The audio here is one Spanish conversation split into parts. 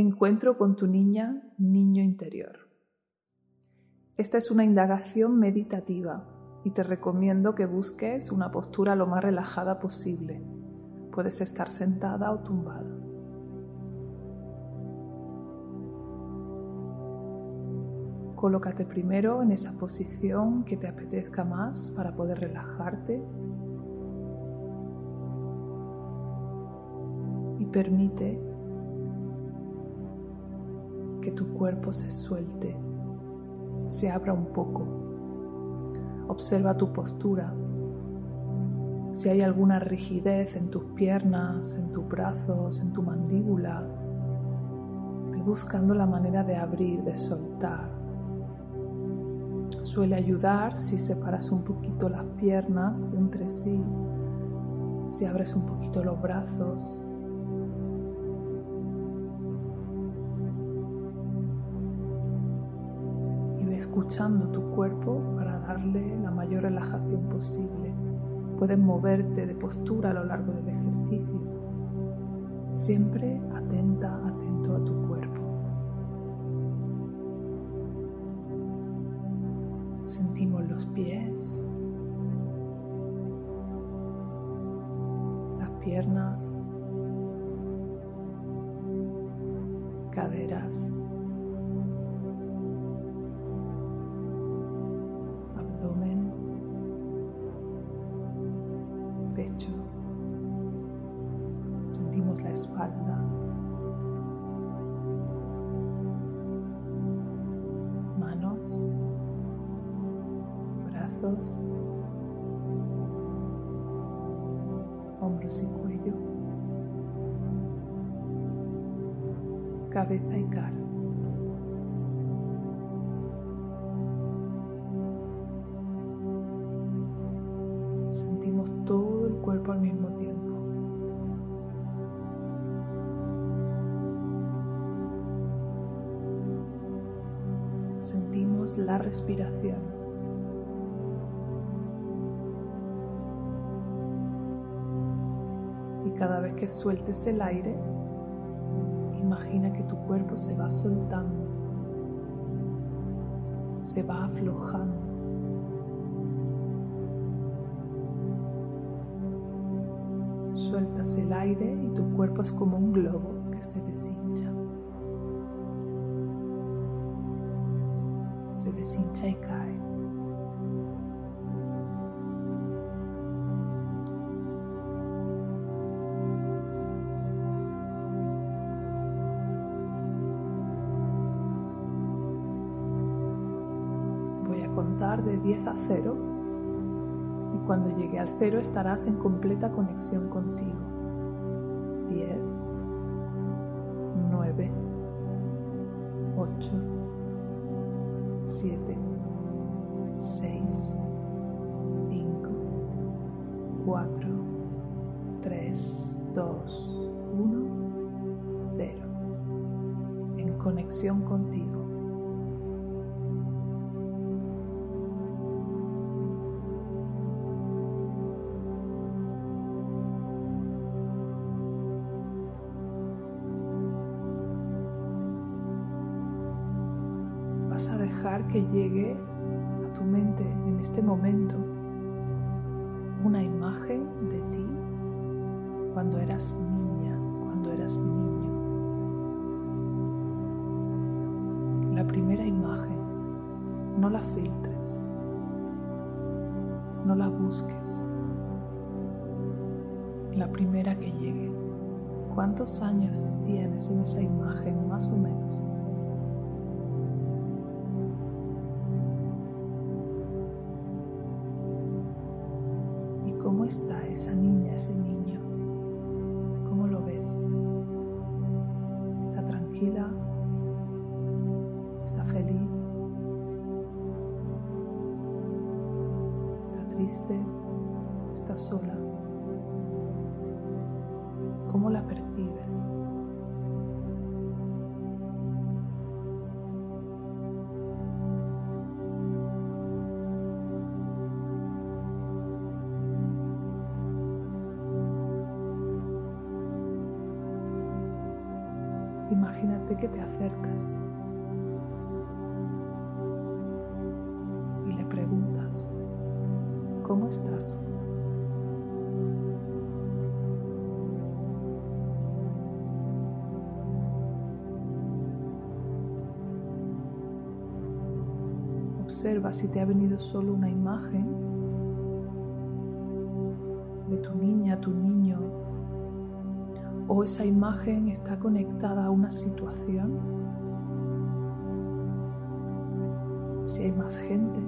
Encuentro con tu niña, niño interior. Esta es una indagación meditativa y te recomiendo que busques una postura lo más relajada posible. Puedes estar sentada o tumbada. Colócate primero en esa posición que te apetezca más para poder relajarte y permite que tu cuerpo se suelte, se abra un poco. Observa tu postura. Si hay alguna rigidez en tus piernas, en tus brazos, en tu mandíbula, ve buscando la manera de abrir, de soltar. Suele ayudar si separas un poquito las piernas entre sí, si abres un poquito los brazos, escuchando tu cuerpo para darle la mayor relajación posible. Puedes moverte de postura a lo largo del ejercicio, siempre atenta, atento a tu cuerpo. Sentimos los pies, las piernas, caderas. Brazos, hombros y cuello, cabeza y cara. cuerpo al mismo tiempo. Sentimos la respiración. Cada vez que sueltes el aire, imagina que tu cuerpo se va soltando, se va aflojando. Sueltas el aire y tu cuerpo es como un globo que se deshincha. Se deshincha y cae. 10 a 0 cuando llegue al cero estarás en completa conexión contigo. 10, 9, 8, 7, 6, 5, 4, 3, 2, 1, 0. En conexión contigo. Que llegue a tu mente en este momento una imagen de ti cuando eras niña, cuando eras niño. La primera imagen, no la filtres, no la busques. La primera que llegue. ¿Cuántos años tienes en esa imagen más o menos? Está esa niña, ese niño? ¿Cómo lo ves? ¿Está tranquila? ¿Está feliz? ¿Está triste? ¿Está sola? ¿Cómo la percibes? Que te acercas y le preguntas, ¿cómo estás? Observa si te ha venido solo una imagen de tu niña, tu niño, o esa imagen está conectada a una situación. Si hay más gente.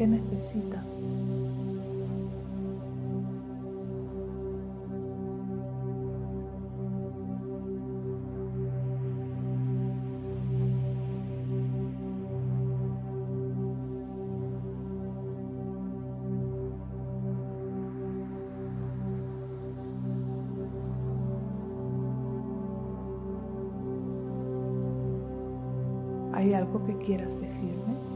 ¿Qué necesitas? ¿Hay algo que quieras decirme?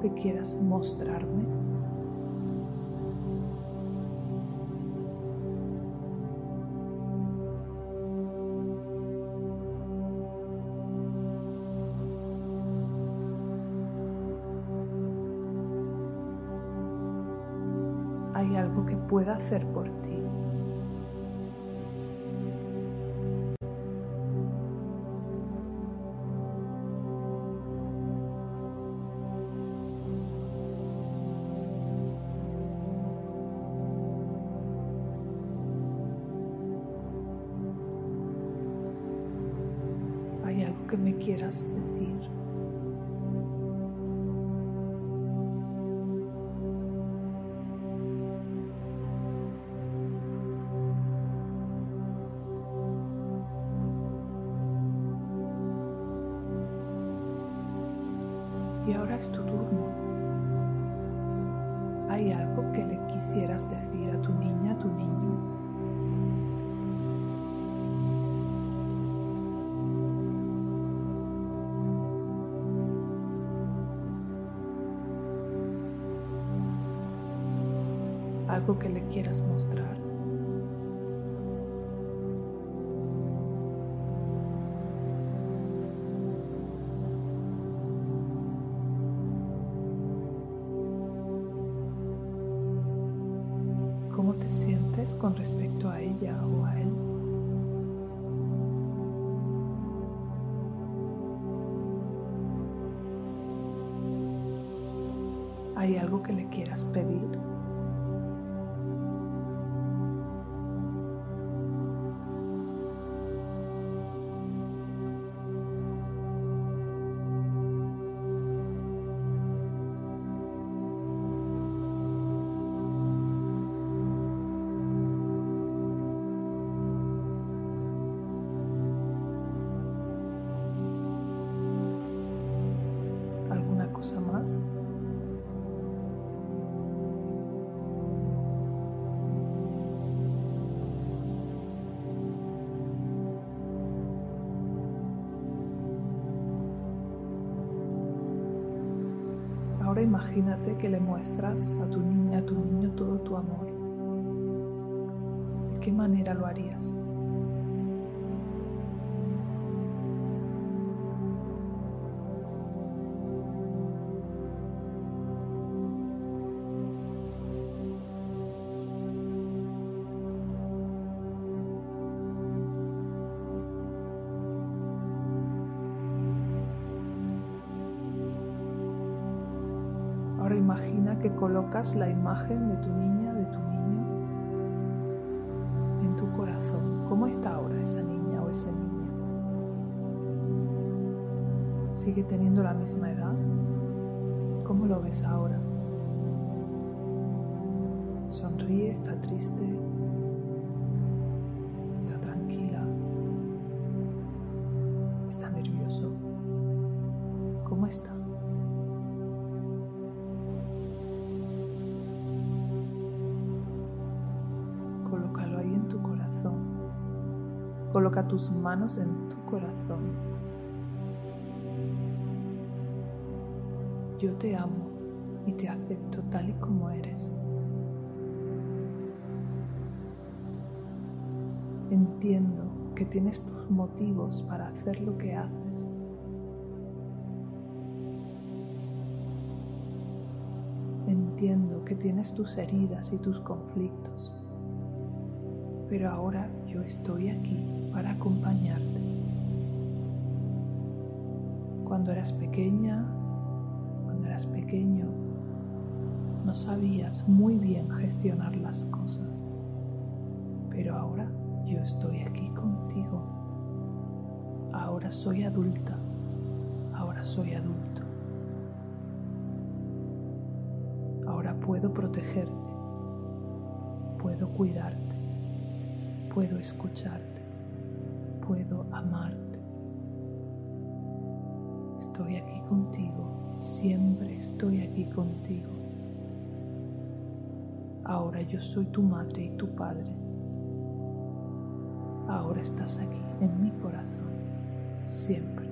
Que quieras mostrarme? ¿Hay algo que pueda hacer por ti? Que me quieras decir? Y ahora es tu turno. ¿Hay algo que le quisieras decir a tu niña, a tu niño? Algo que le quieras mostrar. ¿Cómo te sientes con respecto a ella o a él? ¿Hay algo que le quieras pedir? Imagínate que le muestras a tu niña, a tu niño todo tu amor. ¿De qué manera lo harías? Imagina que colocas la imagen de tu niña, de tu niño, ¿Cómo está ahora esa niña o ese niño? ¿Sigue teniendo la misma edad? ¿Cómo lo ves ahora? Sonríe, está triste, Coloca tus manos en tu corazón Yo te amo y te acepto tal y como eres. Entiendo que tienes tus motivos para hacer lo que haces. Entiendo que tienes tus heridas y tus conflictos. Pero ahora yo estoy aquí para acompañarte. Cuando eras pequeña, pequeño, no sabías muy bien gestionar las cosas, pero ahora yo estoy aquí contigo. Ahora soy adulta, ahora soy adulto. Ahora puedo protegerte, puedo cuidarte, puedo escucharte, puedo amarte. Estoy aquí contigo Siempre estoy aquí contigo. Ahora yo soy tu madre y tu padre. Ahora estás aquí en mi corazón, siempre.